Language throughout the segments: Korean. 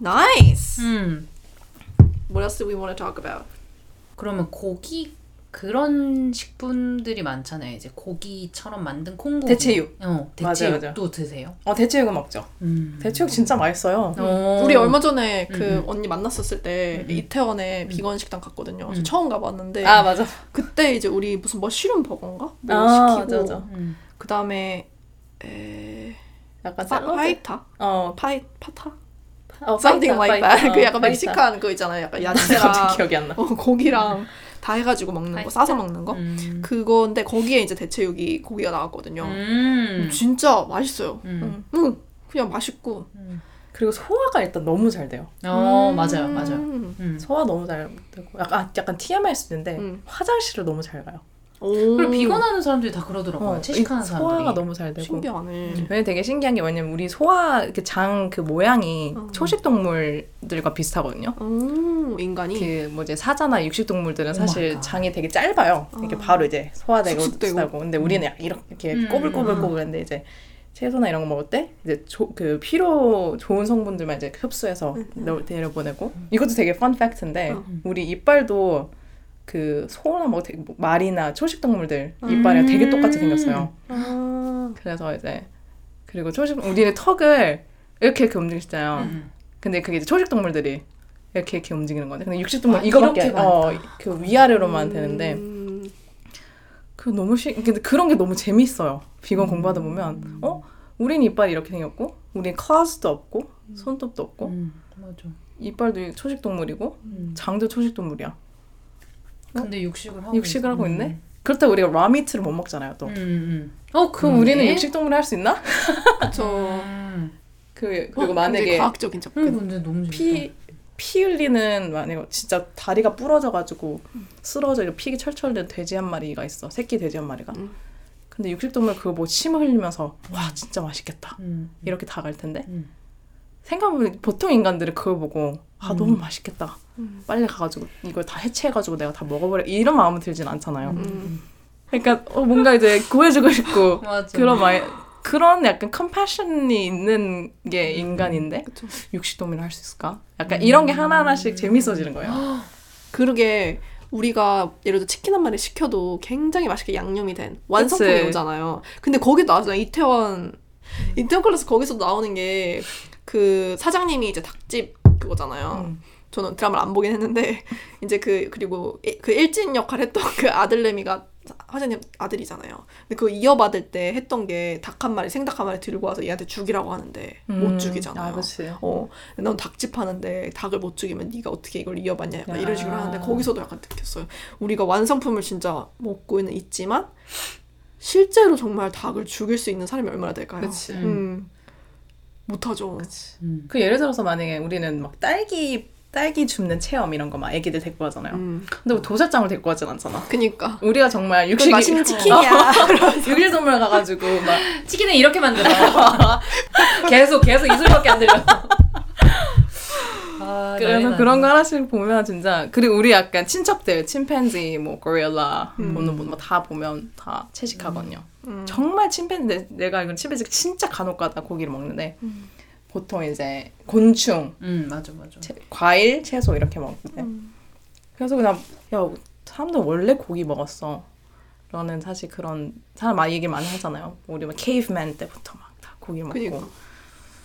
Nice. 음. What else do we want to talk about? 그러면 고기 그런 식품들이 많잖아요. 이제 고기처럼 만든 콩고기. 대체육. 어, 대체육도 맞아요. 드세요? 어 대체육은 먹죠. 음. 대체육 진짜 맛있어요. 어. 우리 얼마 전에 그 음, 음. 언니 만났었을 때 음, 음. 이태원에 비건 식당 갔거든요. 저 음. 처음 가봤는데 아 맞아. 그때 이제 우리 무슨 머쉬룸 버거인가 뭐 아, 시키고 맞아, 맞아. 음. 그 다음에 에... 약간 파. fajita 어, 파이 fajita 어 something like fajita, that 어, 그 약간 fajita. 멕시칸 그 있잖아요. 약간 야채랑 기억이 안 나. 어, 고기랑 다 해가지고 먹는 거? 싸서 먹는 거 음. 그건데 거기에 이제 대체육이 고기가 나왔거든요. 음. 진짜 맛있어요. 음. 응. 응. 그냥 맛있고. 그리고 소화가 일단 너무 잘 돼요. 어, 음. 맞아요. 맞아요. 음. 소화 너무 잘 되고 약간 아, 약간 TMI일 수도 있는데 음. 화장실을 너무 잘 가요. 오. 그리고 비건하는 사람들이 다 그러더라고요. 어, 채식하는 이 사람들이. 소화가 너무 잘 되고. 신기하네. 왜냐면 되게 신기한 게 뭐냐면 우리 소화 이렇게 장 그 모양이 어. 초식 동물들과 비슷하거든요. 오, 인간이. 그 뭐지 사자나 육식 동물들은 oh 사실 my god. 장이 되게 짧아요. 이렇게 어. 바로 이제 소화되고. 쓰다고. 근데 우리는 약간 이렇게, 이렇게 음. 꼬불꼬불꼬불한데 이제 채소나 이런 거 먹을 때 이제 조, 그 필요 좋은 성분들만 이제 흡수해서 음. 너- 내려보내고 이것도 되게 fun fact인데 어. 우리 이빨도 그 소나 뭐 되게 뭐 말이나 초식 동물들 음. 이빨이 되게 똑같이 생겼어요. 아. 그래서 이제 그리고 초식 우리는 턱을 이렇게 이렇게 움직이잖아요. 음. 근데 그게 이제 초식 동물들이 이렇게 이렇게 움직이는 건데 근데 육식 동물 아, 이거밖에 이렇게가 어, 아니다. 그 위아래로만 되는데 음. 그 너무 시 근데 그런 게 너무 재밌어요. 음. 비건 공부하다 보면 어 우린 이빨이 이렇게 생겼고 우린 클라스도 없고 손톱도 없고 음. 맞아. 이빨도 초식 동물이고 음. 장도 초식 동물이야. 근데 육식을 하고 육식을. 하고 음. 있네. 그렇다고 우리가 라미트를 못 먹잖아요. 또 음. 음. 어, 그럼 우리는 육식 동물을 할 수 있나? 음. 그 어, 그리고 굉장히 만약에 과학적인 접근. 음, 근데 너무 피, 피 흘리는 만약에 진짜 다리가 부러져가지고 쓰러져 피 철철 된 돼지 한 마리가 있어 새끼 돼지 한 마리가 음. 근데 육식동물 그거 뭐침 흘리면서 와 진짜 맛있겠다 음. 이렇게 다 갈 텐데 음. 생각해보면 보통 인간들은 그걸 보고 아 음. 너무 맛있겠다 음. 빨리 가가지고 이걸 다 해체해가지고 내가 다 먹어버려 이런 마음은 들진 않잖아요 음. 그러니까 어, 뭔가 이제 구해주고 싶고. 그런 마 그런 약간 컴패션이 있는 게 인간인데 그쵸. 육식동물을 할 수 있을까? 약간 이런 게 하나 하나씩 재밌어지는 거예요. 그러게 우리가 예를 들어 치킨 한 마리 시켜도 굉장히 맛있게 양념이 된 완성품이 그치. 오잖아요. 근데 거기 나왔잖아 이태원 이태원 클래스 거기서 나오는 게 그 사장님이 이제 닭집 그거잖아요. 음. 저는 드라마를 안 보긴 했는데 이제 그 그리고 이- 그 일진 역할 했던 그 아들내미가 화장님 아들이잖아요. 근데 그거 이어받을 때 했던 게 닭 한 마리 생닭 한 마리 들고 와서 얘한테 죽이라고 하는데 못 음. 죽이잖아요. 아, 그렇지. 어, 넌 닭집 하는데 닭을 못 죽이면 네가 어떻게 이걸 이어받냐 약간 야. 이런 식으로 하는데 거기서도 약간 느꼈어요. 우리가 완성품을 진짜 먹고는 있지만 실제로 정말 닭을 죽일 수 있는 사람이 얼마나 될까요? 그치. 음. 못하죠. 음. 그 예를 들어서 만약에 우리는 막 딸기 딸기 줍는 체험 이런 거 막 애기들 데리고 가잖아요. 음. 근데 뭐 도살장을 데리고 가진 않잖아. 그니까. 우리가 정말 그 육식 맛있는 치킨이야. 육일 동물 가가지고 막 치킨은 이렇게 만들어. 계속 계속 이 소리밖에 안 들려. 아, 그래서 그런 거. 하나씩 보면 진짜 그리고 우리 약간 친척들 침팬지 뭐 고릴라 음. 보는 분다 보면 다 채식하거든요. 음. 정말 침팬지 내- 내가 이건 침팬지 진짜 간혹가다 고기를 먹는데 음. 보통 이제 곤충, 음 맞아 맞아. 채- 과일, 채소 이렇게 먹는데 음. 그래서 그냥 야 사람들 원래 고기 먹었어. 라는 사실 그런 사람 많이 얘기 많이 하잖아요. 우리 막 케이브맨 때부터 막 다 고기 먹고. 그니까.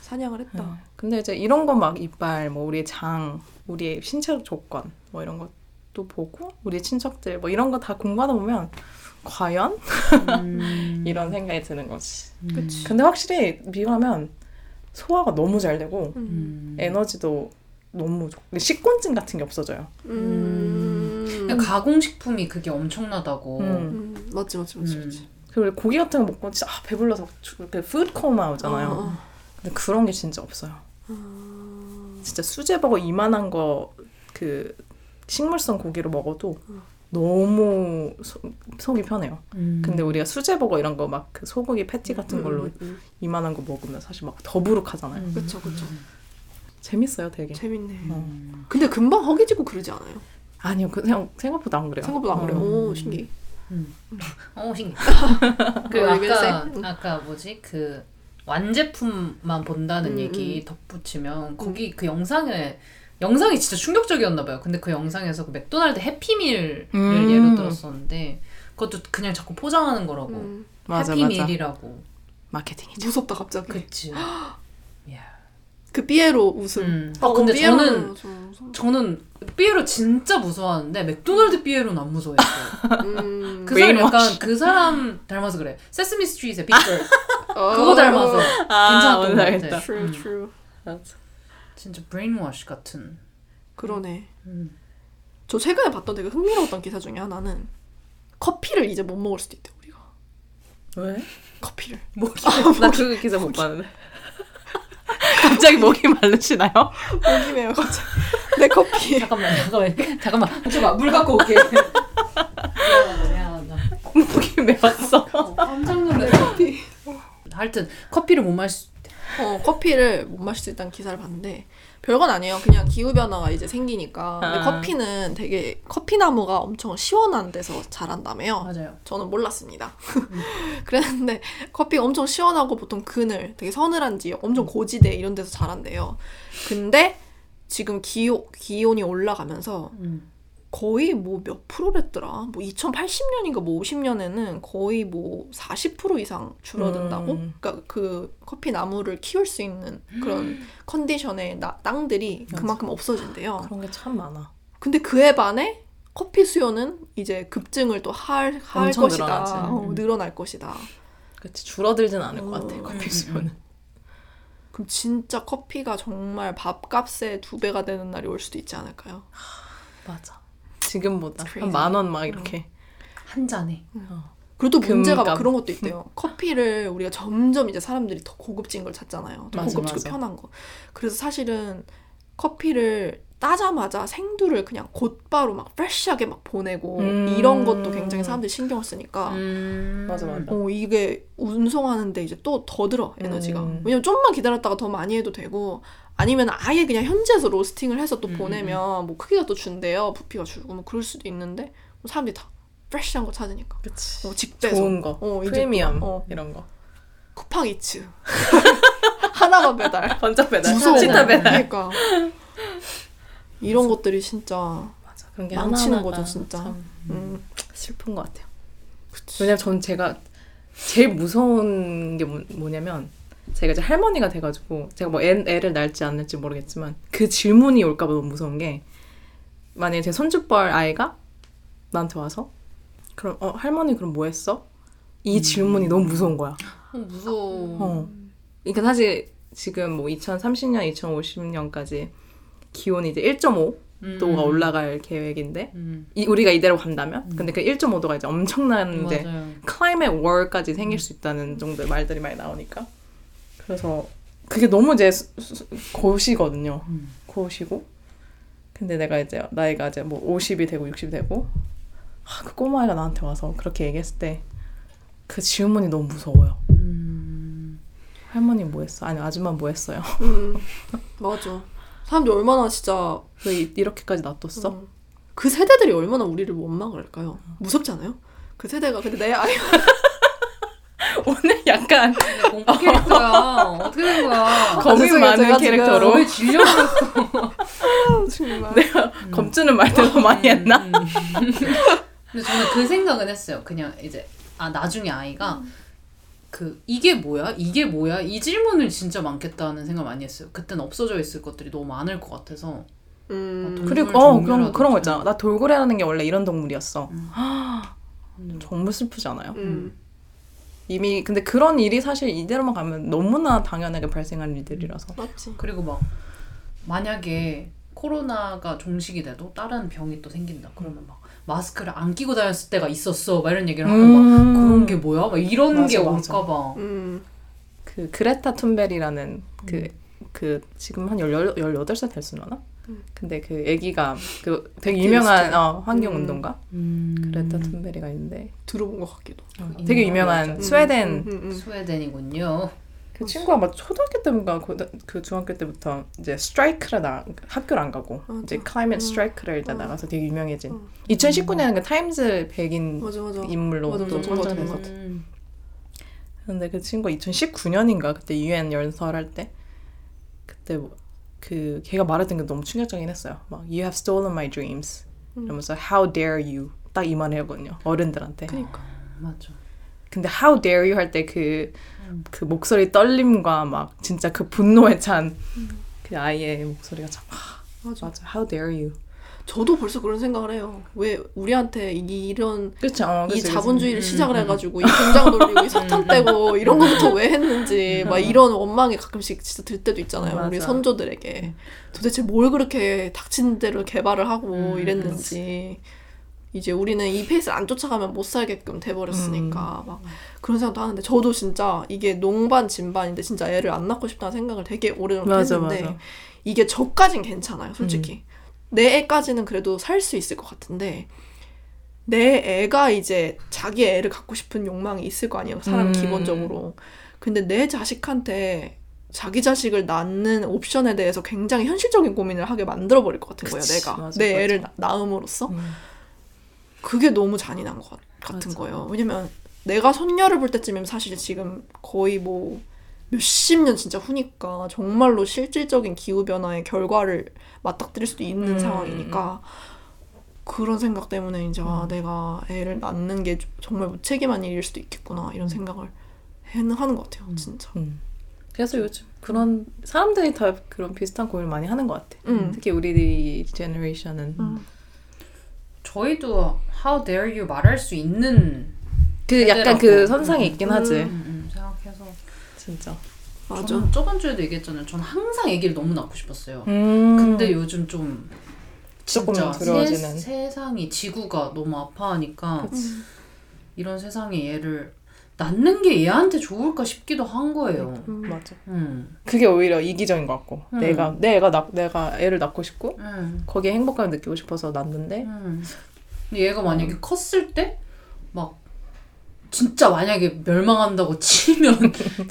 사냥을 했다. 어. 근데 이제 이런 거막 이빨, 뭐 우리의 장, 우리의 신체 조건, 뭐 이런 것도 보고 우리 친척들 뭐 이런 거 다 공부하다 보면 과연 음. 이런 생각이 드는 거지. 그치. 근데 확실히 비교하면 소화가 너무 잘 되고 음. 에너지도 너무 좋고 식곤증 같은 게 없어져요. 음. 그냥 가공식품이 그게 엄청나다고. 음. 음. 맞지, 맞지, 맞지. 음. 맞지. 그리고 고기 같은 거 먹고 진짜 아, 배불러서 그 푸드 코마 오잖아요. 어, 어. 근데 그런 게 진짜 없어요. 어. 진짜 수제버거 이만한 거 그 식물성 고기로 먹어도 너무 소- 속이 편해요. 음. 근데 우리가 수제버거 이런 거 막 그 소고기 패티 같은 걸로 음, 음, 이만한 거 먹으면 사실 막 더부룩하잖아요. 음. 그쵸, 그쵸. 재밌어요, 되게. 재밌네. 어. 근데 금방 허기지고 그러지 않아요? 아니요, 그 생각, 생각보다 안 그래요. 생각보다 안 그래요. 어. 오 신기. 음. 어 신기. 그 어, 아까? 음. 아까 뭐지 그 완제품만 본다는 음, 얘기 덧붙이면 거기 그 영상에 영상이 진짜 충격적이었나 봐요. 근데 그 영상에서 그 맥도날드 해피밀을 음. 예로 들었었는데 그것도 그냥 자꾸 포장하는 거라고. 음, 맞아. 해피밀이라고. 마케팅이죠. 무섭다 갑자기. 그, 그치. 야. 삐에로 웃음. 음. 어, 아 근데 저는. 저는 삐에로 진짜 무서워하는데 맥도날드 삐에로는 안 무서워했어요. 음, 그 사람 약간. 그 사람 닮아서 그래. Sesame Street의 Big Bird 어, 그거 닮아서 아, 괜찮았던 것 같아. 알겠다. True, 음. true. 맞아. 진짜 브레인워시 같은. 그러네. 음. 저 최근에 봤던 되게 흥미로웠던 기사 중에 하나는 커피를 이제 못 먹을 수도 있대 우리가. 왜? 커피를. 목이 나그 기사 못 봤는데. 갑자기 목이 마르시나요? 목이 메요 갑자기. 내 커피. 잠깐만 잠깐만 잠깐만 잠깐만 물 갖고 올게. 미안하다 미안하다. 목이 메었어. 어, 깜짝 놀랐어. 커피. 하여튼 커피를 못 마실. 어 커피를 못 마실 수 있다는 기사를 봤는데 별건 아니에요. 그냥 기후 변화가 이제 생기니까. 근데 아. 커피는 되게 커피 나무가 엄청 시원한 데서 자란다며요. 맞아요. 저는 몰랐습니다. 그랬는데 커피가 엄청 시원하고 보통 그늘, 되게 서늘한 지역, 엄청 고지대 이런 데서 자란대요. 근데 지금 기온, 기온이 올라가면서 음. 거의 뭐 몇 프로랬더라? 뭐 2080년인가 뭐 50년에는 거의 뭐 40% 이상 줄어든다고? 음. 그러니까 그 커피 나무를 키울 수 있는 그런 컨디션의 나- 땅들이 맞아. 그만큼 없어진대요. 그런 게 참 많아. 근데 그에 반해 커피 수요는 이제 급증을 또 할 할 것이다. 늘어나지. 어, 음. 늘어날 것이다. 그렇지 줄어들진 않을 것 어. 같아. 음, 커피 수요는. 그럼 진짜 커피가 정말 밥값의 두 배가 되는 날이 올 수도 있지 않을까요? 맞아. 지금보다 한. 만 원 막 이렇게. 한 잔에. 그리고 또 문제가 막 금값. 그런 것도 있대요. 커피를 우리가 점점 이제 사람들이 더 고급진 걸 찾잖아요. 더 맞아, 고급지고 맞아. 편한 거. 그래서 사실은 커피를 따자마자 생두를 그냥 곧바로 막 프레시하게 막 보내고 음. 이런 것도 굉장히 사람들이 신경을 쓰니까 음. 맞아, 맞아. 어, 이게 운송하는데 이제 또 더 들어 에너지가. 음. 왜냐면 좀만 기다렸다가 더 많이 해도 되고 아니면 아예 그냥 현지에서 로스팅을 해서 또 음, 보내면 뭐 크기가 또 준대요. 부피가 줄고 뭐 그럴 수도 있는데 뭐 사람들이 다 프레시한 거 찾으니까. 그치. 어, 직배송. 좋은 거. 어, 프리미엄 또, 어, 이런 거. 쿠팡이츠. 하나만 배달. 번쩍 배달. 무서워. 치타 배달. 그러니까 이런 것들이 진짜 맞아. 그런 게 망치는 거죠, 진짜. 참 음, 슬픈 것 같아요. 그치. 왜냐면 전 제가 제일 무서운 게 뭐, 뭐냐면 제가 이제 할머니가 돼가지고 제가 뭐 애, 애를 낳을지 안 낳을지 모르겠지만 그 질문이 올까봐 너무 무서운 게 만약에 제 손주뻘 아이가 나한테 와서 그럼 어 할머니 그럼 뭐 했어? 이 질문이 너무 무서운 거야. 어, 무서워. 어. 그러니까 사실 지금 뭐 2030년, 2050년까지 기온이 이제 1.5 도가 음. 올라갈 계획인데 음. 이, 우리가 이대로 간다면 근데 그 1.5도가 이제 엄청난 이제. 클라이맥 월까지 생길 수 있다는 정도의 말들이 많이 나오니까 그래서 그게 너무 이제 수- 수- 고시거든요. 음. 고시고 근데 내가 이제 나이가 이제 뭐 50이 되고 60이 되고 아, 그 꼬마애가 나한테 와서 그렇게 얘기했을 때 그 질문이 너무 무서워요. 음. 할머니 뭐 했어? 아니 아줌마 뭐 했어요? 음, 맞아. 사람들이 얼마나 진짜 왜 이- 이렇게까지 놔뒀어? 음. 그 세대들이 얼마나 우리를 원망할까요? 무섭지 않아요? 그 세대가 근데 내 아이 오늘 약간 공포 캐릭터야. 어떻게 된 거야? 겁이 죄송해요. 많은 캐릭터로 왜 질려버렸어? 정말 내가 겁주는 말들도 많이 했나? 음. 근데 저는 그 생각은 했어요. 그냥 이제 아 나중에 아이가 그 이게 뭐야? 이게 뭐야? 이 질문을 진짜 많겠다는 생각 많이 했어요. 그때는 없어져 있을 것들이 너무 많을 것 같아서. 음, 그리고 동물 어 그런. 그런 거 있잖아. 나 돌고래라는 게 원래 이런 동물이었어. 음. 음. 정말 슬프지 않아요? 음, 이미 근데 그런 일이 사실 이대로만 가면 너무나 당연하게 발생할 일들이라서. 맞지. 그리고 막 만약에 코로나가 종식이 돼도 다른 병이 또 생긴다. 그러면 막 마스크를 안 끼고 다녔을 때가 있었어. 막 이런 얘기를 하면 막 그런 게 뭐야? 막 이런 맞아, 게. 올까 봐. 음, 그 그레타 툰베리라는 그 음. 그 지금 한 18, 18살 됐으려나? 음. 근데 그 애기가 그 되게 activist. 유명한 어, 환경 음. 운동가 음. 그레타 툰베리가 있는데 들어본 것 같기도. 되게 유명한 맞아. 스웨덴 음, 음, 음. 스웨덴이군요. 그 친구가 막 초등학교 때인가 그, 그 중학교 때부터 이제 strike를 나 학교를 안 가고 맞아. 이제 climate 음. strike를 일단 음. 나가서 되게 유명해진. 음. 2019년에 그 타임즈 백인 맞아 맞아. 인물로 맞아, 또 선정돼서. 음. 근데 그 친구가 2019년인가 그때 유엔 연설할 때 그때 뭐, 그 걔가 말했던 게 너무 충격적이긴 했어요. 막 You have stolen my dreams. 음. 이러면서 How dare you 딱 이말 해거든요. 어른들한테. 그니까. 맞아. 근데 How dare you 할 때그 음. 그 목소리 떨림과 막 진짜 그 분노에 찬 그 아이의 목소리가 참 아, 맞아. 맞아. How dare you. 저도 벌써 그런 생각을 해요. 왜 우리한테 이- 이런 그쵸. 어, 이 그치, 그치. 자본주의를 음, 시작을 음, 해가지고 이 공장 돌리고 이 석탄 떼고 이런 거부터 왜 했는지 막 이런 원망이 가끔씩 진짜 들 때도 있잖아요. 우리 맞아. 선조들에게 도대체 뭘 그렇게 닥치는 대로 개발을 하고 음, 이랬는지 이제 우리는 이 페이스를 안 쫓아가면 못 살게끔 돼버렸으니까 막 그런 생각도 하는데 저도 진짜 이게 농반 진반인데 진짜 애를 안 낳고 싶다는 생각을 되게 오래전부터 했는데 맞아. 이게 저까진 괜찮아요, 솔직히. 내 애까지는 그래도 살 수 있을 것 같은데, 내 애가 이제 자기 애를 갖고 싶은 욕망이 있을 거 아니에요, 사람 음. 기본적으로. 근데 내 자식한테 자기 자식을 낳는 옵션에 대해서 굉장히 현실적인 고민을 하게 만들어 버릴 것 같은 거예요, 내가. 맞아, 내 맞아. 애를 나- 낳음으로써. 음. 그게 너무 잔인한 것 같- 같은 맞아. 거예요. 왜냐면 내가 손녀를 볼 때쯤이면 사실 지금 거의 뭐 몇십 년 진짜 후니까 정말로 실질적인 기후 변화의 결과를 맞닥뜨릴 수도 있는 음. 상황이니까 그런 생각 때문에 이제 아, 내가 애를 낳는 게 정말 무책임한 일일 수도 있겠구나 이런 생각을 해- 하는 것 같아요 진짜 음. 그래서 요즘 그런 사람들이 다 그런 비슷한 고민을 많이 하는 것 같아. 음. 특히 우리 제너레이션은 음. 저희도 How dare you 말할 수 있는 그 약간 그. 선상에 음. 있긴 하지. 음, 음, 생각해서 진짜. 맞아 저는 저번 주에도 얘기했잖아요. 저는 항상 아기를 너무 낳고 싶었어요. 음. 근데 요즘 좀 진짜. 세, 세상이 지구가 너무 아파하니까 음. 이런 세상에 얘를 낳는 게 얘한테 좋을까 싶기도 한 거예요. 음. 맞아. 음. 그게 오히려 이기적인 것 같고 음. 내가 내 애가 낳, 내가 애를 낳고 싶고 음. 거기에 행복감을 느끼고 싶어서 낳는데 음. 근데 얘가 만약에 컸을 때 막 진짜 만약에 멸망한다고 치면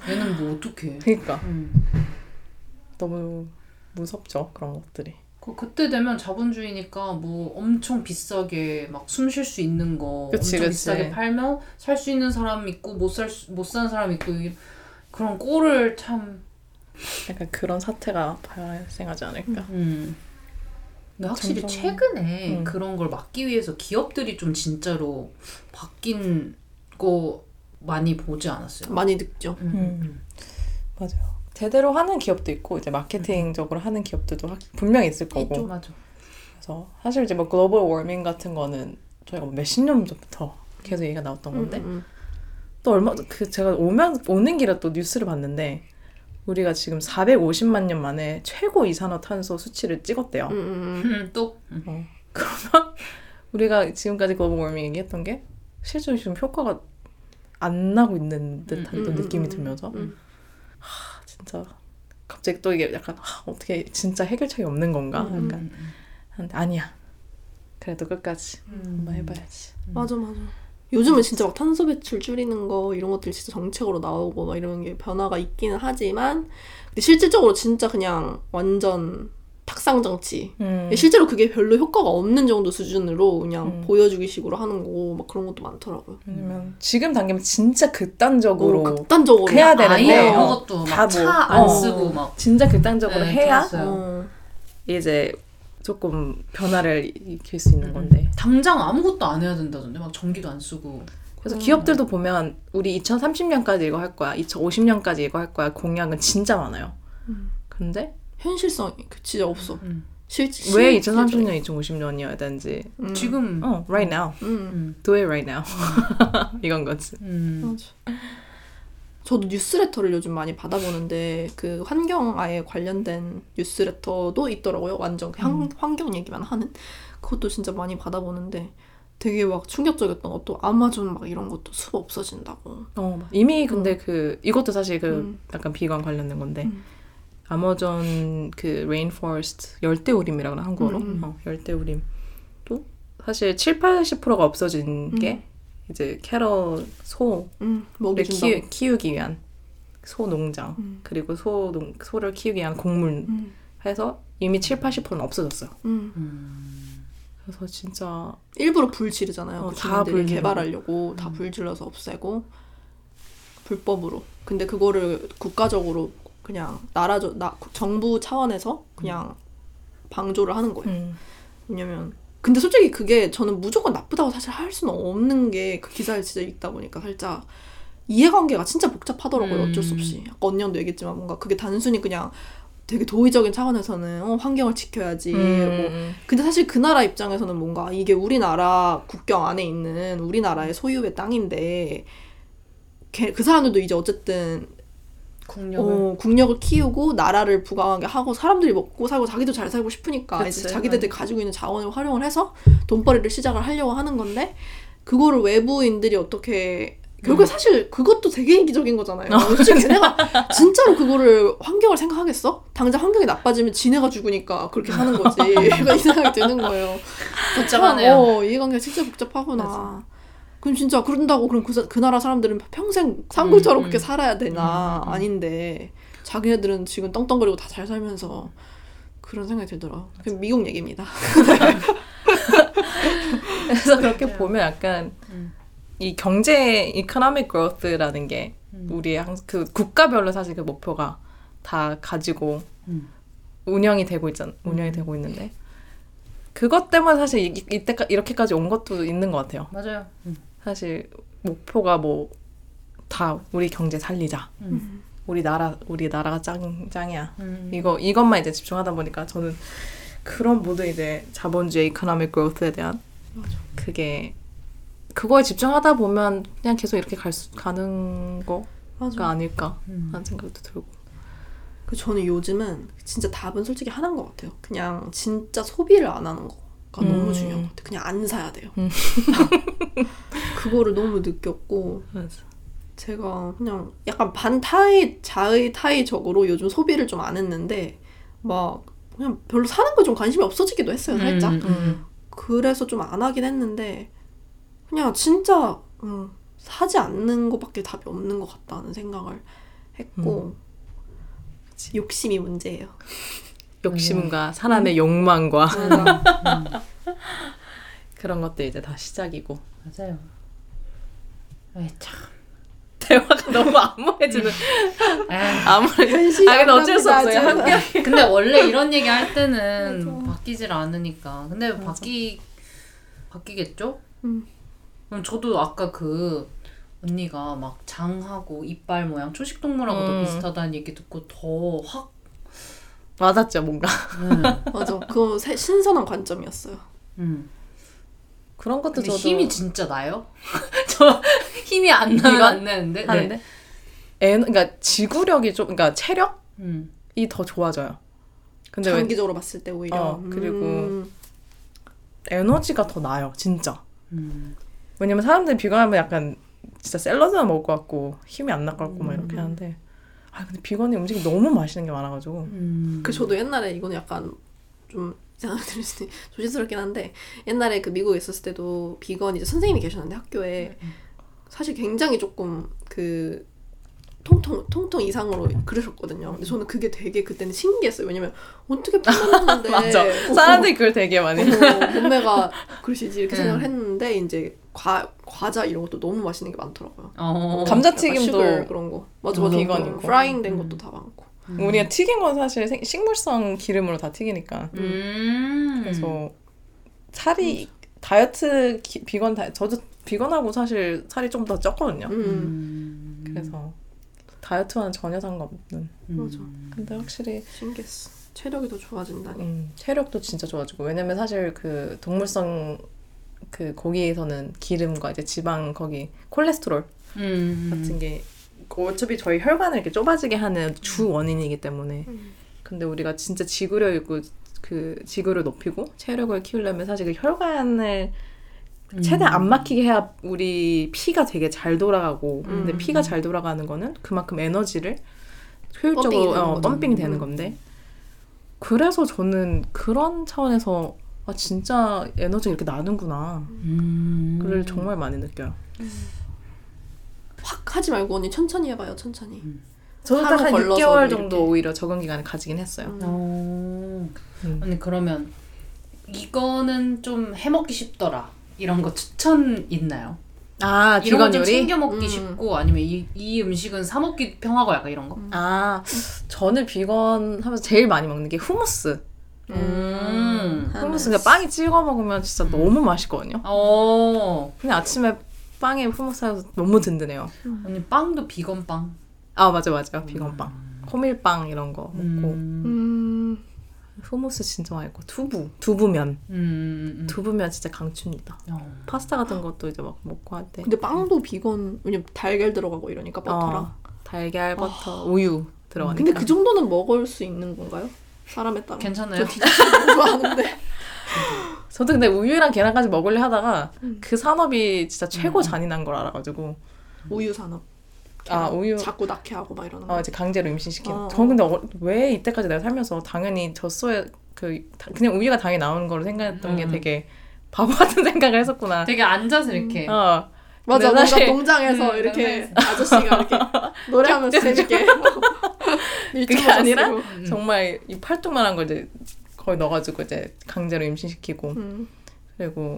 얘는 뭐 어떡해. 그러니까 음. 너무 무섭죠 그런 것들이. 그 그때 되면 자본주의니까 뭐 엄청 비싸게 막 숨 쉴 수 있는 거 그치, 엄청 그치. 비싸게 팔면 살 수 있는 사람 있고 못살못 사는 사람 있고 이- 그런 꼴을 참 약간 그런 사태가 발생하지 않을까. 음. 근데 확실히 점점- 최근에 음. 그런 걸 막기 위해서 기업들이 좀 진짜로 바뀐 거 많이 보지 않았어요. 많이 늙죠 음. 음. 맞아요. 제대로 하는 기업도 있고 이제 마케팅적으로 하는 기업들도 확- 분명히 있을 거고. 있죠, 맞아. 그래서 사실 이제 뭐 글로벌 워밍 같은 거는 저희가 뭐 몇십 년 전부터 계속 얘기가 나왔던 건데 음, 음. 또 얼마 그 제가 오면 오는 길에 또 뉴스를 봤는데 우리가 지금 450만 년 만에 최고 이산화탄소 수치를 찍었대요. 음, 음, 음. 음, 또 음. 우리가 지금까지 글로벌 워밍 얘기했던 게 실제로 지금 효과가 안 나고 있는 듯한 음, 또 음, 느낌이 음, 들면서 음. 아, 진짜 갑자기 또 이게 약간 아, 어떻게 진짜 해결책이 없는 건가? 음, 약간 음. 아니야. 그래도 끝까지 음. 한번 해봐야지. 맞아 맞아. 요즘은 진짜 막 탄소 배출 줄이는 거 이런 것들이 진짜 정책으로 나오고 막 이런 게 변화가 있기는 하지만 근데 실질적으로 진짜 그냥 완전 탁상 정치. 음. 실제로 그게 별로 효과가 없는 정도 수준으로 그냥 음. 보여주기 식으로 하는 거고 막 그런 것도 많더라고요. 왜냐면 지금 단계면 진짜 극단적으로 어, 극단적으로 해야 되는데 아예 어, 아무것도 다막차 뭐, 안 어. 쓰고 막 진짜 극단적으로 네, 해야. 어. 이제 조금 변화를 일으킬 수 있는 음. 건데 당장 아무것도 안 해야 된다던데 막 전기도 안 쓰고 그래서 음. 기업들도 보면 우리 2030년까지 이거 할 거야 2050년까지 이거 할 거야 공약은 진짜 많아요 음. 근데 현실성이 그 진짜 없어. 음. 실, 왜 실- 2030년 2050년이어야 되는지 음. 지금 어 right now 음. 음. do it right now 이건 거지 음. 맞아. 저도 뉴스레터를 요즘 많이 받아보는데 그 환경아에 관련된 뉴스레터도 있더라고요. 완전 그 환, 음. 환경 얘기만 하는 그것도 진짜 많이 받아보는데 되게 막 충격적이었던 것도 아마존 막 이런 것도 숲 없어진다고. 어 이미 근데 그 이것도 사실 그 음. 약간 비건 관련된 건데 음. 아마존 그 rainforest 열대우림이라고 한국어로 음, 음. 어, 열대우림도 사실 7, 80%가 없어진 음. 게 이제 cattle 소를 음. 키우, 키우 기 위한 소 농장 음. 그리고 소 농, 소를 키우기 위한 곡물 음. 해서 이미 7, 80%는 없어졌어요. 음. 그래서 진짜 일부러 불 지르잖아요. 어, 그다 주민들이 불 지르고. 개발하려고 다 불 질러서 없애고 불법으로. 근데 그거를 국가적으로 그냥 나라 나 정부 차원에서 그냥 방조를 하는 거예요. 음. 왜냐면 근데 솔직히 그게 저는 무조건 나쁘다고 사실 할 수는 없는 게 그 기사를 진짜 읽다 보니까 살짝 이해관계가 진짜 복잡하더라고요. 음. 어쩔 수 없이. 아까 언니도 얘기했지만 뭔가 그게 단순히 그냥 되게 도의적인 차원에서는 어, 환경을 지켜야지. 뭐 음. 근데 사실 그 나라 입장에서는 뭔가 이게 우리나라 국경 안에 있는 우리나라의 소유의 땅인데 걔- 그 사람들도 이제 어쨌든 국력을 어, 국력을 키우고 나라를 부강하게 하고 사람들이 먹고 살고 자기도 잘 살고 싶으니까 그치. 이제 자기들이 가지고 있는 자원을 활용을 해서 돈벌이를 시작을 하려고 하는 건데 그거를 외부인들이 어떻게 결국에 사실 그것도 되게 이기적인 거잖아요. 솔직히 걔네가 진짜로 그거를 환경을 생각하겠어? 당장 환경이 나빠지면 지네가 죽으니까 그렇게 하는 거지. 그러니까 이 생각이 드는 거예요. 복잡하네요. 어, 이해관계가 진짜 복잡하구나. 맞아. 그럼 진짜 그런다고 그럼 그, 사- 그 나라 사람들은 평생 산골처럼 음, 그렇게 음. 살아야 되나 음, 음. 아닌데 자기네들은 지금 떵떵거리고 다 잘 살면서 그런 생각이 들더라. 그 미국 얘기입니다. 그래서 그렇게 맞아요. 보면 약간 음. 이 경제 economic growth라는 게 음. 우리 항상 그 국가별로 사실 그 목표가 다 가지고 음. 운영이 되고 있잖아 운영이 되고 있는데 그것 때문에 사실 이, 이때까 이렇게까지 온 것도 있는 것 같아요. 맞아요. 음. 사실 목표가 뭐 다 우리 경제 살리자. 음. 우리 나라 우리 나라가 짱 짱이야. 음. 이거 이것만 이제 집중하다 보니까 저는 그런 모든 이제 자본주의 economic growth에 대한 그게 그거에 집중하다 보면 그냥 계속 이렇게 갈 수, 가는 거가 맞아. 아닐까 음. 하는 생각도 들고. 그 저는 요즘은 진짜 답은 솔직히 하나인 것 같아요. 그냥 진짜 소비를 안 하는 거가 너무 음. 중요한 것 같아요. 그냥 안 사야 돼요. 음. 그거를 너무 느꼈고 맞아. 제가 그냥 약간 반타의 자의 타의적으로 요즘 소비를 좀 안 했는데 막 그냥 별로 사는 거 좀 관심이 없어지기도 했어요 살짝 음, 음. 그래서 좀 안 하긴 했는데 그냥 진짜 음, 사지 않는 것밖에 답이 없는 것 같다는 생각을 했고 욕심이 문제예요 욕심과 사람의 욕망과 그런 것들 이제 다 시작이고 맞아요. 에이 참. 대화가 너무 암울해지는 에이. 아무리 현실이 아 근데 안 어쩔 수 없어요. 함께 근데 원래 이런 얘기 할 때는 맞아. 바뀌질 않으니까. 근데 바뀌 바뀌겠죠? 음. 그럼 저도 아까 그 언니가 막 장하고 이빨 모양 초식 동물하고 더 음. 비슷하다는 얘기 듣고 더 확 와닿죠 뭔가 맞아 그거 새- 신선한 관점이었어요 음. 그런 것도 저도 힘이 진짜 나요? 저 힘이 안 이거? 안 나는데. 네. 하는데 에 그러니까 지구력이 좀 그러니까 체력이 음. 더 좋아져요. 근데 왜 장기적으로 봤을 때 오히려 어, 그리고 음. 에너지가 더 나요 진짜. 음. 왜냐면 사람들이 비건하면 약간 진짜 샐러드만 먹을 것 같고 힘이 안 날 것 같고 막 이렇게 음. 하는데 아 근데 비건이 음식이 너무 맛있는 게 많아가지고 음. 그 저도 옛날에 이거는 약간 좀 이상하게 들릴 수도 있- 조심스럽긴 한데 옛날에 그 미국에 있었을 때도 비건 이제 선생님이 계셨는데 학교에 사실 굉장히 조금 그 통통 통통 이상으로 그러셨거든요. 근데 저는 그게 되게 그때는 신기했어요. 왜냐면 어떻게 표현하는데 맞아 사람들이 그걸 되게 많이 몸매가 그러시지 이렇게 음. 생각을 했는데 이제 과 과자 이런 것도 너무 맛있는 게 많더라고요. 어. 감자튀김도 그런 거 맞아 맞아 비건이고. 프라잉 된 음. 것도 다 많고 우리가 튀긴 건 사실 생- 식물성 기름으로 다 튀기니까 음. 그래서 살이 다이어트 기- 비건 다 저도 비건하고 사실 살이 좀 더 쪘거든요. 음. 음. 그래서 다이어트와는 전혀 상관없는. 음. 맞아. 근데 확실히 신기했어. 체력이 더 좋아진다니. 음, 체력도 진짜 좋아지고 왜냐면 사실 그 동물성 그 고기에서는 기름과 이제 지방 거기 콜레스테롤 음. 같은 게 어차피 저희 혈관을 이렇게 좁아지게 하는 주 원인이기 때문에 음. 근데 우리가 진짜 지구력 있고 그 지구를 높이고 체력을 키우려면 사실 그 혈관을 최대한 안 막히게 해야 우리 피가 되게 잘 돌아가고 근데 음. 피가 잘 돌아가는 거는 그만큼 에너지를 효율적으로 어. 펌핑이 되는 음. 건데 그래서 저는 그런 차원에서 아 진짜 에너지 이렇게 나는구나 음. 그를 정말 많이 느껴요. 확 하지 말고 언니 천천히 해봐요. 천천히. 음. 저도 딱한 걸러서 6개월 이렇게. 정도 오히려 적응 기간을 가지긴 했어요. 음. 어. 음. 아니 그러면 이거는 좀 해먹기 쉽더라 이런 거 추천 있나요? 아, 이런 거? 챙겨 먹기 음. 쉽고 아니면 이, 이 음식은 사 먹기 편하고 약간 이런 거? 아, 저는 비건 하면서 제일 많이 먹는 게 후무스. 음. 후무스 그냥 빵에 찍어 먹으면 진짜 너무 맛있거든요. 어. 그냥 아침에 빵에 후무스 해서 너무 든든해요. 언니 빵도 비건 빵. 아, 맞아, 맞아. 비건 빵. 호밀빵 이런 거 먹고. 음. 음. 후무스 진짜 맛있고. 두부. 두부면. 음. 음. 두부면 진짜 강추입니다. 어. 파스타 같은 것도 이제 막 먹고 할 때. 근데 빵도 비건 왜냐면 달걀 들어가고 이러니까 버터랑. 어, 달걀, 버터, 우유 들어가니까. 근데 그 정도는 먹을 수 있는 건가요? 사람에 따라. 괜찮아요. 저 디저트 좋아하는데. 저도 근데 우유랑 계란까지 먹으려 하다가 음. 그 산업이 진짜 최고 잔인한 걸 알아가지고 우유 산업. 아 우유 자꾸 낳게 하고 막 이러는 거. 어 이제 강제로 임신시키는. 어. 저는 근데 어, 왜 이때까지 내가 살면서 당연히 젖소에 그 다- 그냥 우유가 당연히 나오는 걸로 생각했던 게 음. 되게 바보 같은 생각을 했었구나. 되게 앉아서 이렇게 어 맞아, 뭔가 사실- 농장에서 음, 이렇게 아저씨가 이렇게 노래하면서 재밌게 그게 아니라. 음. 정말 이 팔뚝만한 걸 이제 거의 넣어가지고 이제 강제로 임신시키고 음. 그리고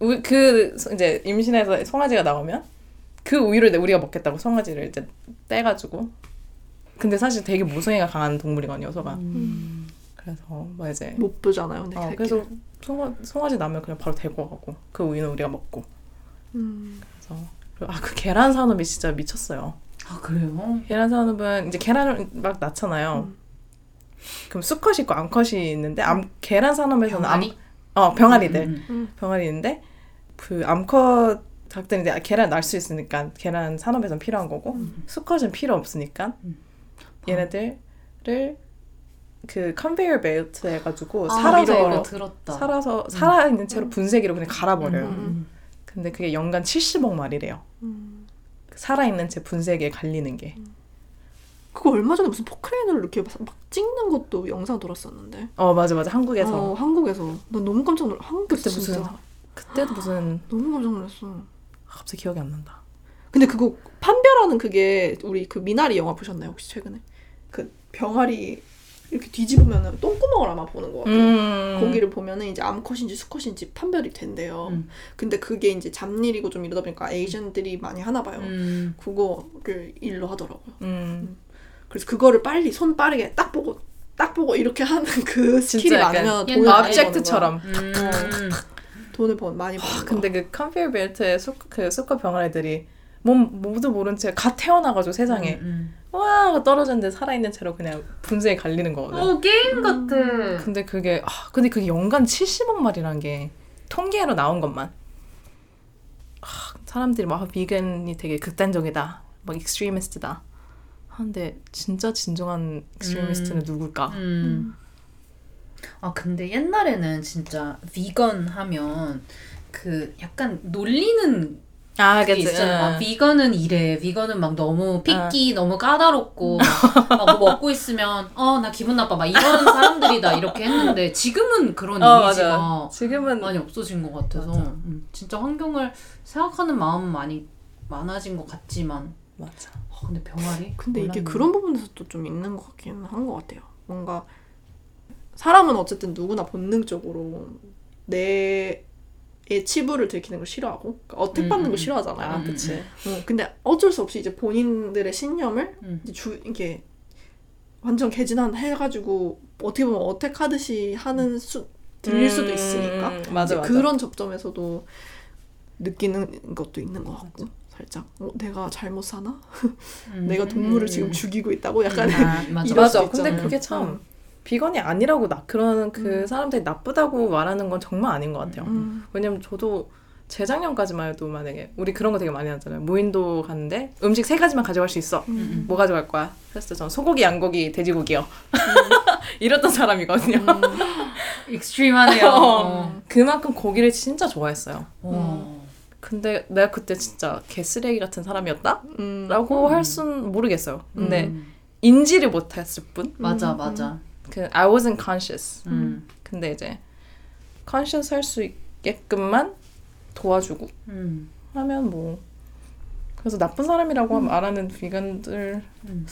우, 그 소- 이제 임신해서 송아지가 나오면 그 우유를 내- 우리가 먹겠다고 송아지를 이제 떼가지고 근데 사실 되게 모성애가 강한 동물이거든요 소가 음. 그래서 뭐 이제 못 보잖아요. 근데 어. 그래서 송아, 송아지 나면 그냥 바로 데리고 가고 그 우유는 우리가 먹고 음. 그래서 아그 계란 산업이 진짜 미쳤어요 아 그래요? 계란 산업은 이제 계란을 막 낳잖아요 음. 그럼 수컷이 있고 암컷이 있는데 암, 계란 산업에서는 암, 병아리? 어 병아리들 음, 음. 병아리 있는데 그 암컷 이제 계란 낳을 수 있으니까 계란 산업에선 필요한 거고 수컷은 필요 없으니까 음. 얘네들을 그 컨베이어 벨트 해가지고 아, 살아서. 살아서 살아 있는 채로 분쇄기로 그냥 갈아버려요. 음. 근데 그게 연간 70억 마리래요. 음. 살아 있는 채 분쇄기에 갈리는 게. 그거 얼마 전에 무슨 포크레인으로 이렇게 막 찍는 것도 영상 돌았었는데. 어 맞아 맞아 한국에서 어, 한국에서. 난 너무 깜짝 놀라. 한국에서 그때 진짜 무슨 그때도 무슨 너무 깜짝 놀랐어. 아, 갑자기 기억이 안 난다. 근데 그거 판별하는 그게 우리 그 미나리 영화 보셨나요 혹시 최근에? 그 병아리 이렇게 뒤집으면은 똥구멍을 아마 보는 거 같아요. 음. 거기를 보면은 이제 암컷인지 수컷인지 판별이 된대요. 음. 근데 그게 이제 잡일이고 좀 이러다 보니까 에이전들이 많이 하나 봐요. 음. 그거를 일로 하더라고요. 음. 그래서 그거를 빨리 손 빠르게 딱 보고 딱 보고 이렇게 하는 그 스킬이 많으면 돈을 많이 object처럼. 음. 돈을 번 많이 버는 거야. 근데 그 컨베이어 벨트에 수, 그 수컷 병아리들이 뭣도 모른 채 갓 태어나가지고 세상에 음. 와 하고 떨어졌는데 살아있는 채로 그냥 분쇄에 갈리는 거거든. 어 게임 같아. 근데 그게 아 근데 그게 연간 70억 마리라는 게 통계로 나온 것만 아, 사람들이 막 아, 비건이 되게 극단적이다 막 extremist다 하는데 진짜 진정한 extremist는 누굴까 음. 아 근데 옛날에는 진짜 비건 하면 그 약간 놀리는 아 그게 있잖아. 막 비건은 이래. 비건은 막 너무 picky, 너무 까다롭고 막 뭐 먹고 있으면 어 나 기분 나빠. 막 이런 사람들이다 이렇게 했는데 지금은 그런 어 이미지가 맞아 지금은 많이 없어진 것 같아서. 음, 진짜 환경을 생각하는 마음은 많이 많아진 것 같지만 맞아 아, 근데 병아리? 근데 이게 몰랐네. 그런 부분에서도 좀 있는 것 같기는 한 것 같아요. 뭔가 사람은 어쨌든 누구나 본능적으로 내의 치부를 들키는 걸 싫어하고 그러니까 어택받는 음, 걸 음. 싫어하잖아요. 아 음, 그치 어, 근데 어쩔 수 없이 이제 본인들의 신념을 음. 이제 주 이게 완전 개진한 해가지고 어떻게 보면 어택하듯이 하는 수 들릴 수도 음, 있으니까 맞아 맞아 그런 접점에서도 느끼는 것도 있는 것 같고 살짝 어, 내가 잘못 사나? 음. 내가 동물을 음. 지금 죽이고 있다고 약간 아, 맞아. 이럴 맞아 근데. 그게 참 음. 비건이 아니라고 나 그런 그 음. 사람들이 나쁘다고 말하는 건 정말 아닌 것 같아요 음. 왜냐면 저도 재작년까지만 해도 만약에 우리 그런 거 되게 많이 하잖아요. 무인도 갔는데 음식 세 가지만 가져갈 수 있어. 음. 뭐 가져갈 거야? 그래서 전 소고기, 양고기, 돼지고기요. 이랬던 사람이거든요. 음. extreme하네요. 어. 그만큼 고기를 진짜 좋아했어요. 어. 근데 내가 그때 진짜 개쓰레기 같은 사람이었다? 음. 라고 음. 할순 모르겠어요. 근데 음. 인지를 못했을 뿐. 맞아 음, 맞아. 그 I wasn't conscious. 음. 근데 이제 conscious 할 수 있게끔만 도와주고 음. 하면 뭐 그래서 나쁜 사람이라고 말하는 비건들 음.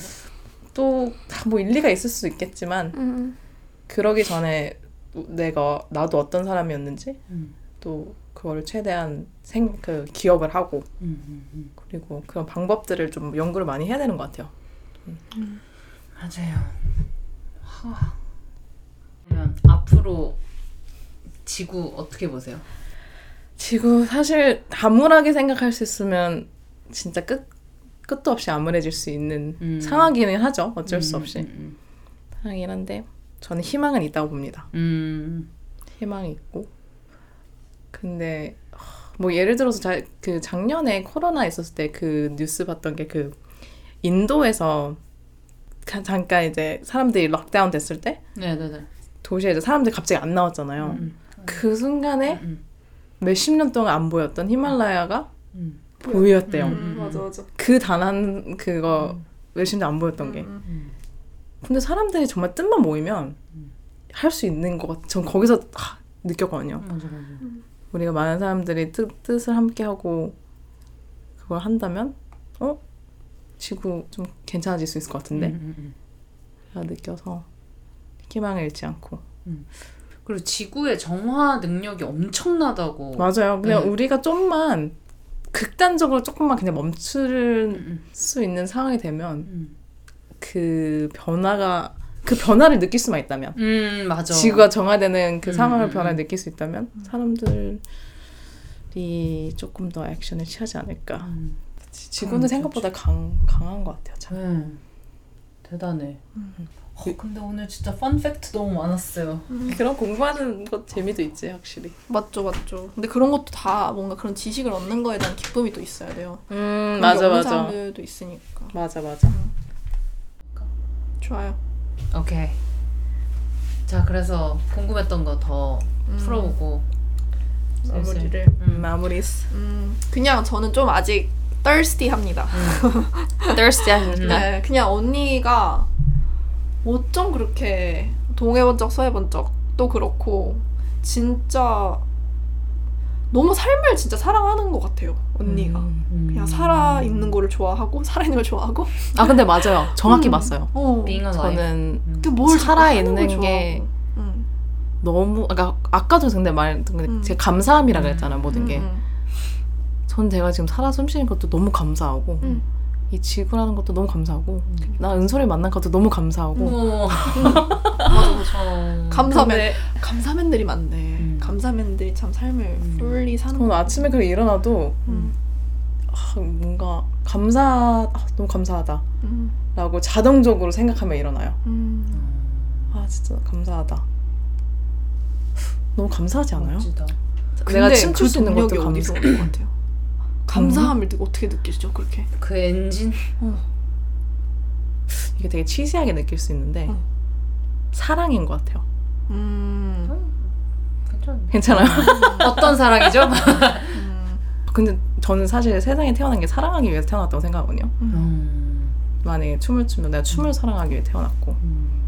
또뭐 일리가 있을 수 있겠지만 음. 그러기 전에 내가 나도 어떤 사람이었는지 음. 또 그거를 최대한 생 그 기억을 하고 음, 음, 음. 그리고 그런 방법들을 좀 연구를 많이 해야 되는 것 같아요. 맞아요. 하. 그러면 앞으로 지구 어떻게 보세요? 지구 사실 암울하게 생각할 수 있으면 진짜 끝 끝도 없이 암울해질 수 있는 음. 상황이긴 하죠. 어쩔 수 음, 없이 음, 상황이긴 한데 저는 희망은 있다고 봅니다. 음. 희망이 있고 근데 하, 뭐 예를 들어서 자, 그 작년에 코로나 있었을 때 그 뉴스 봤던 게 그 인도에서 가- 잠깐 이제 사람들이 락다운 됐을 때 네네네. 도시에 이제 사람들이 갑자기 안 나왔잖아요. 음, 그 순간에 음, 몇십 년 동안 안 보였던 히말라야가 음, 보였대요. 음. 음, 맞아 맞아. 그 단 한 그거 몇십 년 안 보였던 게. 음, 음. 근데 사람들이 정말 뜻만 모이면 할 수 있는 것 같아. 전 거기서 하, 느꼈거든요. 맞아 맞아. 우리가 많은 사람들이 뜻, 뜻을 함께 하고 그걸 한다면 어? 지구 좀 괜찮아질 수 있을 것 같은데 음, 음, 음. 라 느껴서 희망을 잃지 않고 그리고 지구의 정화 능력이 엄청나다고. 맞아요. 그냥 네. 우리가 좀만 극단적으로 조금만 그냥 멈출 음, 수 있는 상황이 되면 음. 그 변화가 그 변화를 느낄 수만 있다면 음 맞아. 지구가 정화되는 그 음, 상황을 음, 변화를 음. 느낄 수 있다면 사람들이 조금 더 액션을 취하지 않을까. 음. 지- 지구는 생각보다 강, 강한 것 같아요. 참. 네. 대단해. 음. 어, 근데 오늘 진짜 펀 팩트 너무 많았어요. 그런 공부하는 것 재미도 있지 확실히. 맞죠 맞죠. 근데 그런 것도 다 뭔가 그런 지식을 얻는 거에 대한 기쁨이 또 있어야 돼요. 음 맞아 맞아 사람들도 있으니까. 맞아 맞아. 좋아요. 오케이. 자 그래서 궁금했던 거 더 음. 풀어보고. 마무리를. 음, 마무리. 음, 그냥 저는 좀 아직 thirsty 합니다. thirsty 음. 네, 그냥 언니가 어쩜 그렇게 동해본 적 서해본 적도 그렇고 진짜 너무 삶을 진짜 사랑하는 것 같아요 언니가 음. 그냥 살아 있는 거를 좋아하고 살아 있는 걸 좋아하고 아 근데 맞아요. 정확히 음. 맞어요. 어. Being alive. 저는 음. 그뭘 살아 있는 게 음. 너무 아까 아까도 근데 말했던 게 음. 제가 감사함이라 그랬잖아요 모든 게. 음, 전 제가 지금 살아 숨쉬는 것도 너무 감사하고 음. 이 지구라는 것도 너무 감사하고 음. 나 은솔이 만난 것도 너무 감사하고 어. 맞아 맞아 어. 감사맨 근데 감사맨들이 많네 음. 감사맨들이 참 삶을 음. 풀리 사는 저는 거 아침에 그렇게 일어나도 음. 아, 뭔가 감사 아, 너무 감사하다 음. 라고 자동적으로 생각하며 일어나요 음. 아 진짜 감사하다 너무 감사하지 않아요? 멋지다. 내가 춤출 그수 있는 것도 어디서 감사 오는 것 같아요 감사함을 어떻게 느끼시죠 그렇게 그 엔진. 이게 되게 치시하게 느낄 수 있는데 어. 사랑인 것 같아요 음. 괜찮네. 괜찮아요? 어떤 사랑이죠? 음. 근데 저는 사실 세상에 태어난 게 사랑하기 위해서 태어났다고 생각하거든요 음. 만약에 춤을 추면 내가 춤을 사랑하기 위해 태어났고 음.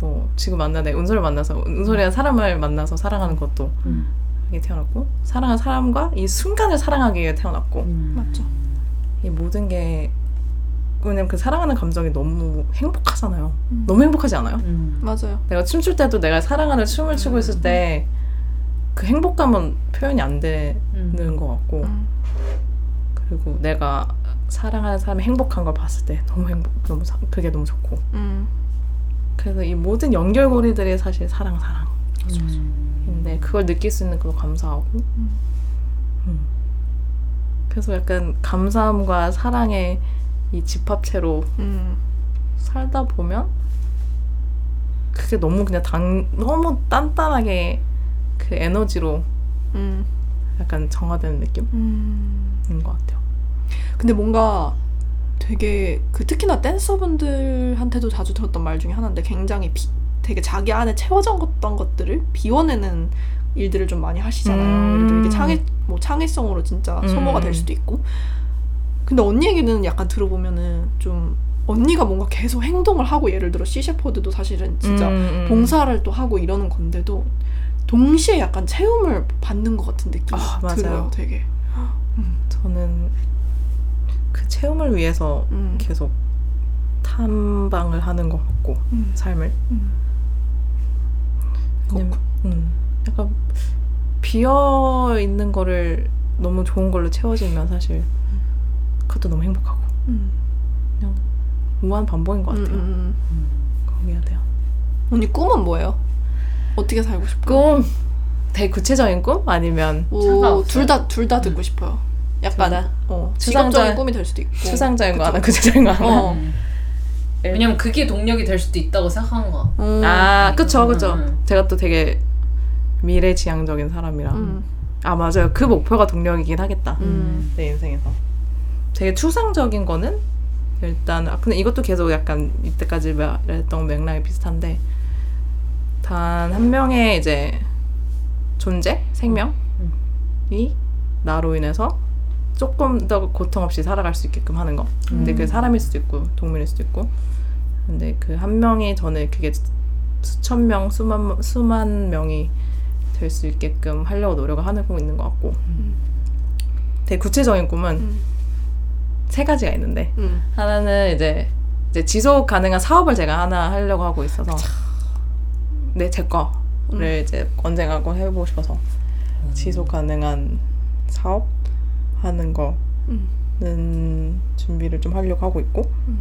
뭐 지금 만나 내 은솔을 만나서 은솔이란 사람을 만나서 사랑하는 것도 음. 하게 태어났고 사랑한 사람과 이 순간을 사랑하기 위해 태어났고 음. 맞죠 이 모든 게 왜냐면 그 사랑하는 감정이 너무 행복하잖아요. 음. 너무 행복하지 않아요? 음. 맞아요 내가 춤출 때도 내가 사랑하는 춤을 추고 있을 때 그 행복감은 표현이 안 되는 음. 것 같고 음. 그리고 내가 사랑하는 사람이 행복한 걸 봤을 때 너무 행복 너무 사- 그게 너무 좋고 음. 그래서 이 모든 연결고리들이 사실 사랑 사랑 음. 인데 그걸 느낄 수 있는 것도 감사하고 음. 음. 그래서 약간 감사함과 사랑의 이 집합체로 음. 살다 보면 그게 너무 그냥 당 너무 단단하게 그 에너지로 음. 약간 정화되는 느낌인 음. 것 같아요. 근데 뭔가 되게 그 특히나 댄서분들한테도 자주 들었던 말 중에 하나인데 굉장히 비, 되게 자기 안에 채워졌던 것들을 비워내는 일들을 좀 많이 하시잖아요. 음. 예를 들어 이게 창의 뭐 창의성으로 진짜 음. 소모가 될 수도 있고. 근데 언니 얘기는 약간 들어보면은 좀 언니가 뭔가 계속 행동을 하고 예를 들어 시셰퍼드도 사실은 진짜 음, 음. 봉사를 또 하고 이러는 건데도 동시에 약간 체험을 받는 것 같은 느낌이 아. 들어요. 되게. 저는 그 체험을 위해서 음. 계속 탐방을 하는 것 같고 음. 삶을 음. 왜냐면 음, 약간 비어 있는 거를 너무 좋은 걸로 채워지면 사실 그것도 너무 행복하고 음. 그냥 무한 반복인 것 음, 같아요. 음, 음. 거기야 돼요. 언니 꿈은 뭐예요? 어떻게 살고 싶어요? 꿈 되게 구체적인 꿈 아니면 상관없어요. 둘다 둘 다 듣고 싶어요. 약간 둘 다? 어, 직업적인 꿈이 될 수도 있고 추상적인 거 그쵸. 하나 구체적인 거 하나. 어. 음. 왜냐면 그게 동력이 될 수도 있다고 생각하는 거야. 음. 아 그쵸 그쵸. 음. 제가 또 되게 미래지향적인 사람이라. 음. 아 맞아요. 그 목표가 동력이긴 하겠다. 음. 내 인생에서. 되게 추상적인 거는 일단 아 근데 이것도 계속 약간 이때까지 말했던 맥락이 비슷한데 단 한 명의 이제 존재 생명이 나로 인해서 조금 더 고통 없이 살아갈 수 있게끔 하는 거. 근데 음. 그게 사람일 수도 있고 동물일 수도 있고. 근데 그 한 명이 저는 그게 수천 명, 수만 수만 명이 될 수 있게끔 하려고 노력을 하고 있는 것 같고. 되게 구체적인 꿈은 음. 세 가지가 있는데 음. 하나는 이제 이제 지속 가능한 사업을 제가 하나 하려고 하고 있어서 네 제 거를 음. 이제 언젠가 꼭 해보고 싶어서 지속 가능한 사업 하는 음. 거는 준비를 좀 하려고 하고 있고 음.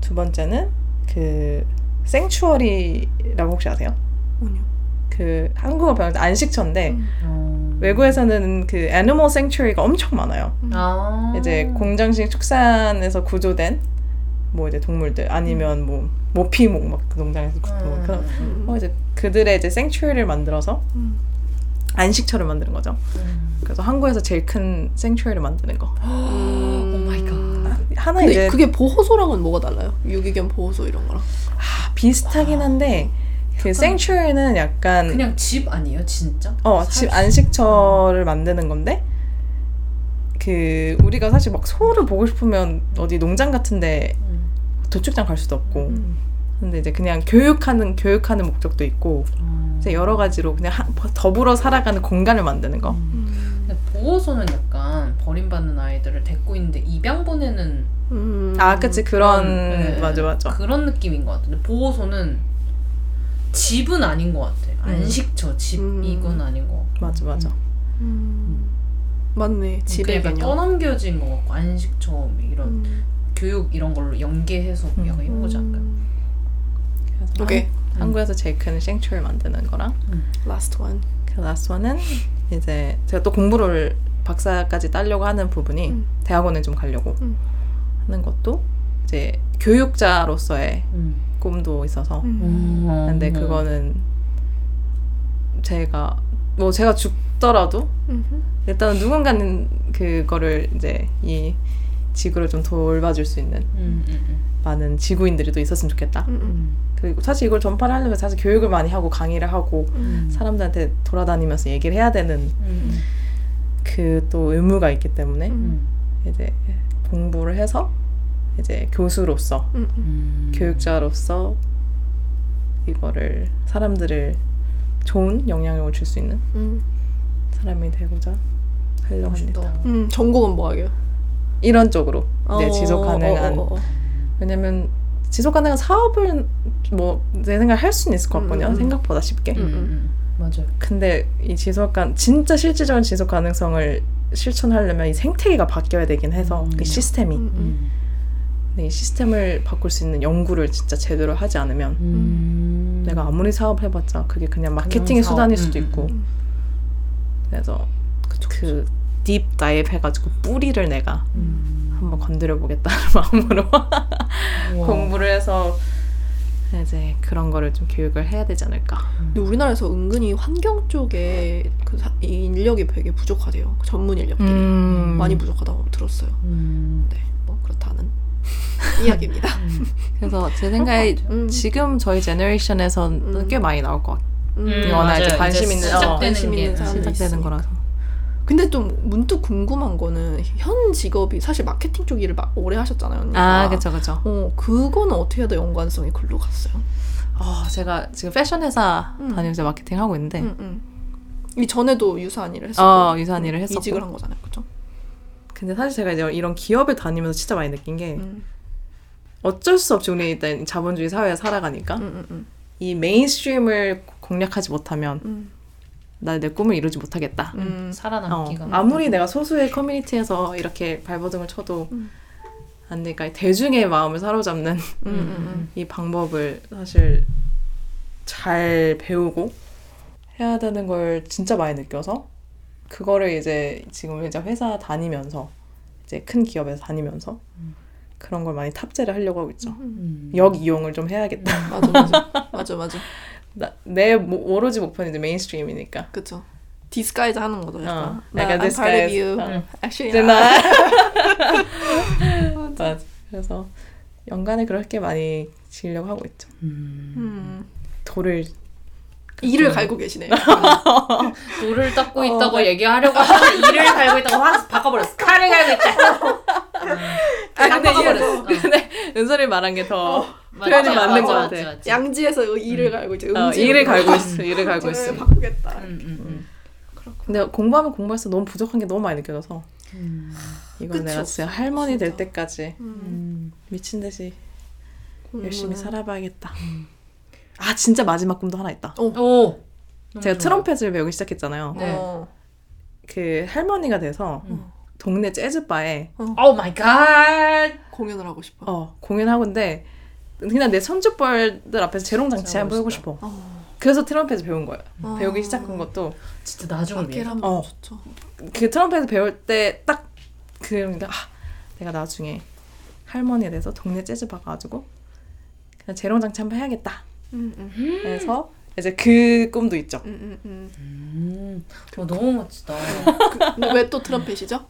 두 번째는 그 생추어리라고 혹시 아세요? 아니요. 그 한국어 때 안식처인데 음. 어. 외국에서는 그 애니멀 생추어리가 엄청 많아요. 아. 이제 공장식 축산에서 구조된 뭐 이제 동물들 아니면 뭐 모피목 막 그 농장에서 구조된 음. 그런 음. 어 이제 그들의 이제 sanctuary를 만들어서 음. 안식처를 만드는 거죠. 음. 그래서 한국에서 제일 큰 sanctuary를 만드는 거. 음. oh my god. 하나 근데 이제 그게 보호소랑은 뭐가 달라요? 유기견 보호소 이런 거랑? 비슷하긴 한데 그 sanctuary는 약간 그냥 집 아니에요, 진짜? 어, 살 집 수- 안식처를 만드는 건데 그 우리가 사실 막 소를 보고 싶으면 어디 농장 같은데 음. 도축장 갈 수도 없고 음. 근데 이제 그냥 교육하는 교육하는 목적도 있고 어. 이제 여러 가지로 그냥 하- 더불어 살아가는 공간을 만드는 거. 음. 근데 보호소는 약간 버림받는 아이들을 데리고 있는데 입양 보내는 음. 아, 그치 그런 네, 맞아 맞아. 그런 느낌인 것 같은데 보호소는 집은 아닌 것 같아. 안식처 집 음. 이건 아닌 것 같고. 맞아 맞아. 음. 맞네. 약간 개념. 떠넘겨진 것 같고 안식처 뭐 이런 음. 교육 이런 걸로 연계해서 음. 약간 이런 거지 않을까요? 그래서 오케이. 한- 한국에서 제일 큰 sanctuary 만드는 거랑 Last one. 그 last one은 이제 제가 또 공부를 박사까지 따려고 하는 부분이 음. 대학원에 좀 가려고 음. 하는 것도 이제 교육자로서의 음. 꿈도 있어서 음. 근데 그거는 제가 뭐 제가 죽더라도 음흠. 일단 누군가는 그거를 이제 이 지구를 좀 돌봐줄 수 있는 음, 음, 많은 지구인들이 또 있었으면 좋겠다. 음. 음. 음. 그리고 사실 이걸 전파를 하려면 사실 교육을 많이 하고 강의를 하고 음. 사람들한테 돌아다니면서 얘기를 해야 되는 음. 그또 의무가 있기 때문에 음. 이제 공부를 해서 이제 교수로서 음. 음. 음. 교육자로서 이거를 사람들을 좋은 영향력을 줄 수 있는 음. 사람이 되고자 하려고 합니다. 음. 전공은 뭐 하게요? 이런 쪽으로 네, 어, 지속 가능한 어, 어, 어. 왜냐면 지속 가능한 사업을 뭐 내 생각 할 수는 있을 것 같거든요. 음, 음. 생각보다 쉽게. 음, 음, 음. 맞아요. 근데 이 지속 가 진짜 실질적인 지속 가능성을 실천하려면 이 생태계가 바뀌어야 되긴 해서 음. 이 시스템이 음. 음. 근데 이 시스템을 바꿀 수 있는 연구를 진짜 제대로 하지 않으면 음. 내가 아무리 사업 해봤자 그게 그냥 마케팅의. 수단일 음, 수도 음, 있고 음. 그래서 그 deep dive 해가지고 뿌리를 내가 음. 한번 건드려 보겠다는 마음으로. 공부를 해서 이제 그런 거를 좀 교육을 해야 되지 않을까. 근데 우리나라에서 은근히 환경 쪽에 그 사- 이 인력이 되게 부족하대요. 그 전문 인력들이 음. 많이 부족하다고 들었어요. 음. 네, 뭐 그렇다는 이야기입니다. 그래서 제 생각에 음. 지금 저희 제너레이션에서는 음. 꽤 많이 나올 것 같아요. 음, 워낙 이제. 관심 있는- 시작되는 어, 관심 게 있는 사람들이 시작되는 있으니까. 거라서. 근데 좀 문득 궁금한 거는 현 직업이 사실 마케팅 쪽 일을 막 오래 하셨잖아요. 언니가. 아, 그쵸, 그쵸. 어, 그거는 어떻게 해야 연관성이 글로 갔어요? 어, 제가 지금 패션 회사 음. 다니면서 마케팅 하고 있는데, 응, 응. 이 전에도 유사한 일을 했었고 어, 유사한 일을 했었고. 이직을 한 거잖아요, 그죠? 근데 사실 제가 이제 이런 기업을 다니면서 진짜 많이 느낀 게 음. 어쩔 수 없이 우리 일단 자본주의 사회에 살아가니까 음, 음, 음. 이 mainstream을 공략하지 못하면 음. 나 내 꿈을 이루지 못하겠다. 음. 어, 살아남기가 아무리 내가 소수의 커뮤니티에서 이렇게 발버둥을 쳐도 음. 안 되니까 대중의 마음을 사로잡는 음, 음, 이 방법을 사실 잘 배우고 해야 되는 걸 진짜 많이 느껴서 그거를 이제 지금 이제 회사 다니면서 이제 큰 기업에서 다니면서 그런 걸 많이 탑재를 하려고 하고 있죠. 음. 역 이용을 좀 해야겠다. 음. 맞아, 맞아. 맞아, 맞아. 나, 내 모- 오로지 목표는 이제 mainstream이니까. 그쵸. disguise 하는 거죠. 약간. 어, you. 어. Actually, not. 나 맞아. 그래서 연간에 그렇게 많이 지려고 하고 있죠. 음. 음. 돌을 이를 갈고 계시네요. 돌을 닦고 어, 있다고 네. 얘기하려고 하는데 이를 갈고 있다고 확 바꿔버렸어. 칼을 갈고 있다. 아 근데 바꿔버렸어. 근데 은솔이 말한 게더 맞지, 표현이 맞는 것 맞지, 같아. 맞지. 양지에서 이를 갈고 이제 어, 음지로 일을 갈고 있어. 일을 갈고 있어. 바꾸겠다. 음, 음, 근데 공부하면 공부할수록 너무 부족한 게 너무 많이 느껴져서 음. 이건 내가 진짜 할머니 될 진짜. 때까지 음. 음. 미친 듯이 공부는- 열심히 살아봐야겠다. 아 진짜 마지막 꿈도 하나 있다. 오. 오. 제가. 트럼펫을 배우기 시작했잖아요. 네. 어. 그 할머니가 돼서 음. 동네 재즈 바에 oh my god. 공연을 하고 싶어. 어, 공연하고 있는데 그냥 내 손주뻘들 앞에서 재롱 잔치 진짜 한번 해보고. 싶어. 어. 그래서 트럼펫을 배운 거예요. 어. 배우기 시작한 것도 진짜. 악기를 하면 어. 좋죠. 그 트럼펫을 배울 때 딱 그러니까 아, 내가 나중에 할머니가 돼서 동네 재즈바 가가지고 그냥 재롱 잔치 한번 해야겠다. 음, 음. 그래서 이제 그 꿈도 있죠. 음, 음, 음. 음. 어, 너무 멋지다. 근데 왜 또 트럼펫이죠?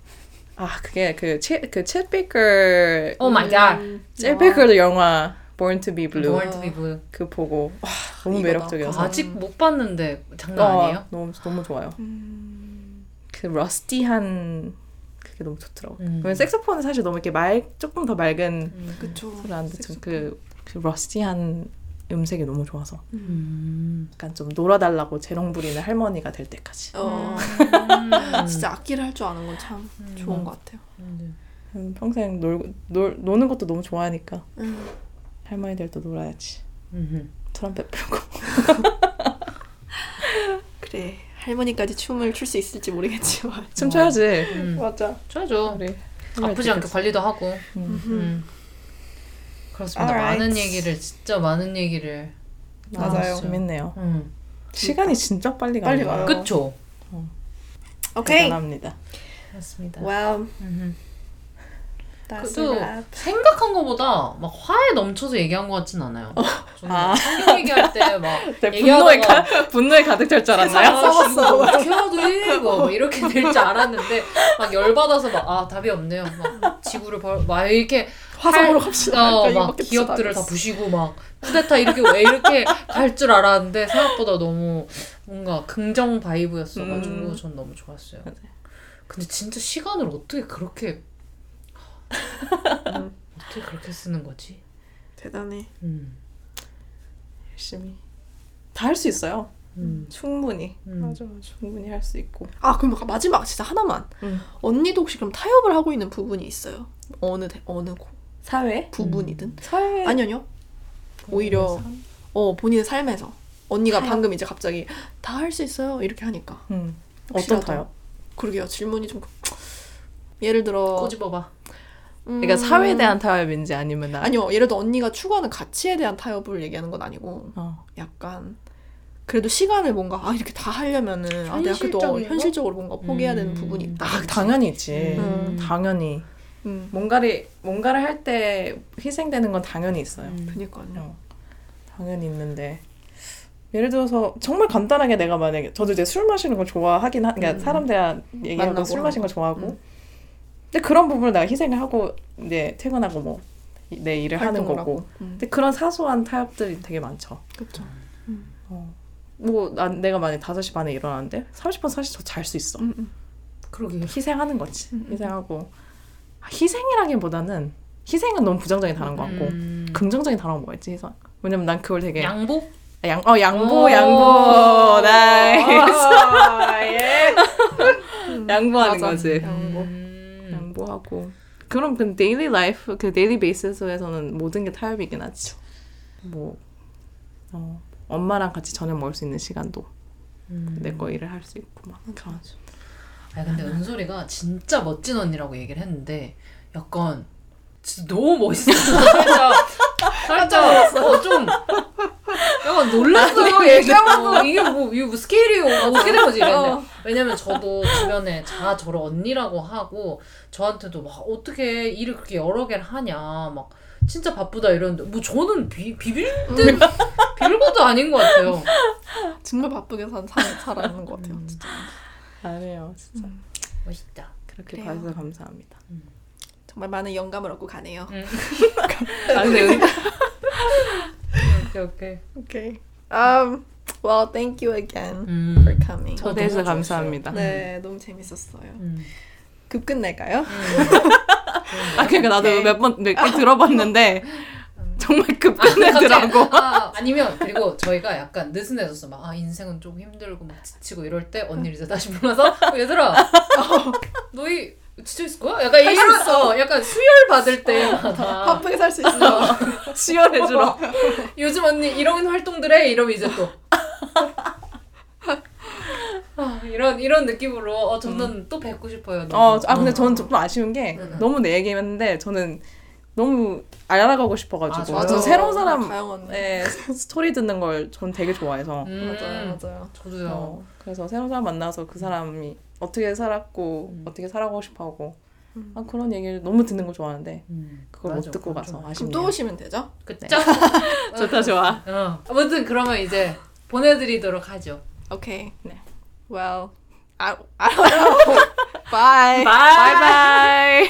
아 그게 그 쳇 그 베이커 oh my god. 음. 쳇 베이커 영화 Born to be Blue Born to be Blue. 그 보고 와, 너무 이거다. 매력적이어서 아직 못 봤는데 장난 어, 아니에요? 너무 너무 좋아요. 음. 그 러스티한 그게 너무 좋더라고. 요 음. 왜냐면 색소폰은 사실 너무 이렇게 말 조금 더 맑은 음. 소리 안 듣죠. 그, 그 러스티한 음색이 너무 좋아서 음. 약간 좀 놀아달라고 재롱 부리는 할머니가 될 때까지. 어. 음. 진짜 악기를 할 줄 아는 건 참 좋은 것 같아요. 음. 음, 평생 놀, 놀 노는 것도 너무 좋아하니까 음. 할머니들도 놀아야지. 음. 트럼펫 불고. 그래 할머니까지 춤을 출 수 있을지 모르겠지만 춤춰야지. 음. 맞아. 쳐줘. 우리 아프지 않게 관리도 하고. 음. 음. 그렇습니다. Alright. 많은 얘기를 진짜 많은 얘기를. 맞아요. 재밌네요. 음. 시간이 진짜 빨리 빨리 가요. 가요. 그쵸. 오케이. 대단합니다. 그렇습니다. wow. 음. 그래도. 생각한 것보다 막 화에 넘쳐서 얘기한 것 같진 않아요. 저는 아. 성경 얘기할 때막 분노에 가, 분노에 가득 찰 줄 알았나요? 싸웠어. 어떻게 돼? 뭐, 뭐 이렇게 될 줄 알았는데 막 열 받아서 막 아 답이 없네요. 막 지구를 벌, 막 이렇게 화성으로 할- 갑시다. 어, 그러니까 막 기업들을 다. 부시고 막 쿠데타 이렇게 왜 이렇게 갈 줄 알았는데 생각보다 너무 뭔가 긍정 바이브였어가지고 음. 전 너무 좋았어요. 근데 진짜 시간을 어떻게 그렇게 음. 어떻게 그렇게 쓰는 거지? 대단해. 음. 열심히 다 할 수 있어요. 음. 충분히. 음. 맞아 맞아. 충분히 할 수 있고. 아 그럼 마지막 진짜 하나만. 음. 언니도 혹시 그럼 타협을 하고 있는 부분이 있어요? 어느 대, 어느 고- 사회? 부분이든. 사회 아니요. 오히려 어 본인의 삶에서 언니가 타협? 방금 이제 갑자기 다 할 수 있어요 이렇게 하니까. 어떤 타요? 그러게요 질문이 좀 예를 들어 꼬집어봐. 음, 그러니까 사회에 대한 타협인지 아니면 나 아니요 예를 들어 언니가 추구하는 가치에 대한 타협을 얘기하는 건 아니고 어. 약간 그래도 시간을 뭔가 아 이렇게 다 하려면은 아 내가 그래도 현실적인 거? 현실적으로 뭔가 포기해야 되는 음. 부분이 있다. 아, 당연히 있지. 음. 당연히 음. 뭔가를 뭔가를 할 때 희생되는 건 당연히 있어요. 음. 그니까요. 어, 당연히 있는데 예를 들어서 정말 간단하게 내가 만약에 저도 이제 술 마시는 거 좋아하긴 하, 그러니까 음. 사람들 얘기하고 술 마시는 거 하고. 좋아하고 음. 근데 그런 부분을 내가 희생을 하고 이제 퇴근하고 뭐 내 일을 하는 거고. 음. 근데 그런 사소한 타협들이 되게 많죠. 그렇죠. 어. 뭐 난 내가 만약 5시 반에 일어나는데 30분 40분 더잘 수 있어. 음, 음. 그러게요. 희생하는 거지. 음, 음. 희생하고 아, 희생이라기보다는 희생은 너무 부정적인 단어인 것 같고 음. 긍정적인 단어가 뭐가 있지? 희생. 왜냐면 난 그걸 되게 양보? 아, 양, 어 양보 오. 양보 nice 아, 예. 양보하는 맞아. 거지. 양보. 양보하고 그럼 그 daily life 그 daily base에서는 모든 게 타협이긴 하죠. 뭐 어, 엄마랑 같이 저녁 먹을 수 있는 시간도 음. 내거 일을 할 수 있고 막 그런. 아니 근데 은솔이가 진짜 멋진 언니라고 얘기를 했는데 약간 진짜 너무 멋있어. 살짝 어좀 약간 놀랐어요 얘기하면서 이게 뭐 이게 뭐 스케일이 어떻게 된 거지 이랬는데 어. 왜냐면 저도 주변에 다 저를 언니라고 하고 저한테도 막 어떻게 일을 그렇게 여러 개를 하냐 막 진짜 바쁘다 이러는데 뭐 저는 비, 비빌 듯 별것도 아닌 것 같아요. 정말 바쁘게 산, 산 살아있는 것 같아요. 진짜. 아니에요, 진짜 멋있다. 그렇게 그래요. 봐주셔서 감사합니다. 정말 많은 영감을 얻고 가네요. 아 근데 은, 오케이 오케이. Okay. Um. Well, thank you again 음. for coming. 저 초대해서. 감사합니다. 네, 너무 재밌었어요. 음. 급 끝낼까요? 아 그러니까 나도 오케이. 몇번몇개 들어봤는데 정말 급 끝내더라고. 아, 아 니면 그리고 저희가 약간 느슨해졌어. 막 아 인생은 조금 힘들고 막 지치고 이럴 때 언니를 이제 다시 불러서 어, 얘들아, 너희 지쳐 있을 거야? 약간 이런 있어. 어, 약간 수혈 받을 때마다 바쁘게 살 수 있어. 시원해주러. 요즘 언니 이런 활동들 해 이러면 이제 또 아, 이런 이런 느낌으로 어 저는 또 뵙고 싶어요. 너무. 어, 아 근데 저는 좀 아쉬운 게 응, 응. 너무 내 얘기했는데 저는 너무 알아가고 싶어가지고 아, 저. 새로운 사람 가영 언니. 의 스토리 듣는 걸 전 되게 좋아해서 음, 맞아요, 맞아요. 저도요. 어, 그래서 새로운 사람 만나서 그 사람이 어떻게 살았고 음. 어떻게 살아가고 싶어하고 음. 아, 그런 얘기를 너무 듣는 거 좋아하는데 음, 그걸 맞아. 못 듣고 가서 아쉽네요. 또 오시면 되죠? 그쵸? 좋다 좋아. 어. 아무튼 그러면 이제 보내드리도록 하죠. Okay. 네. Well, I, I don't know. Bye. 바이바이.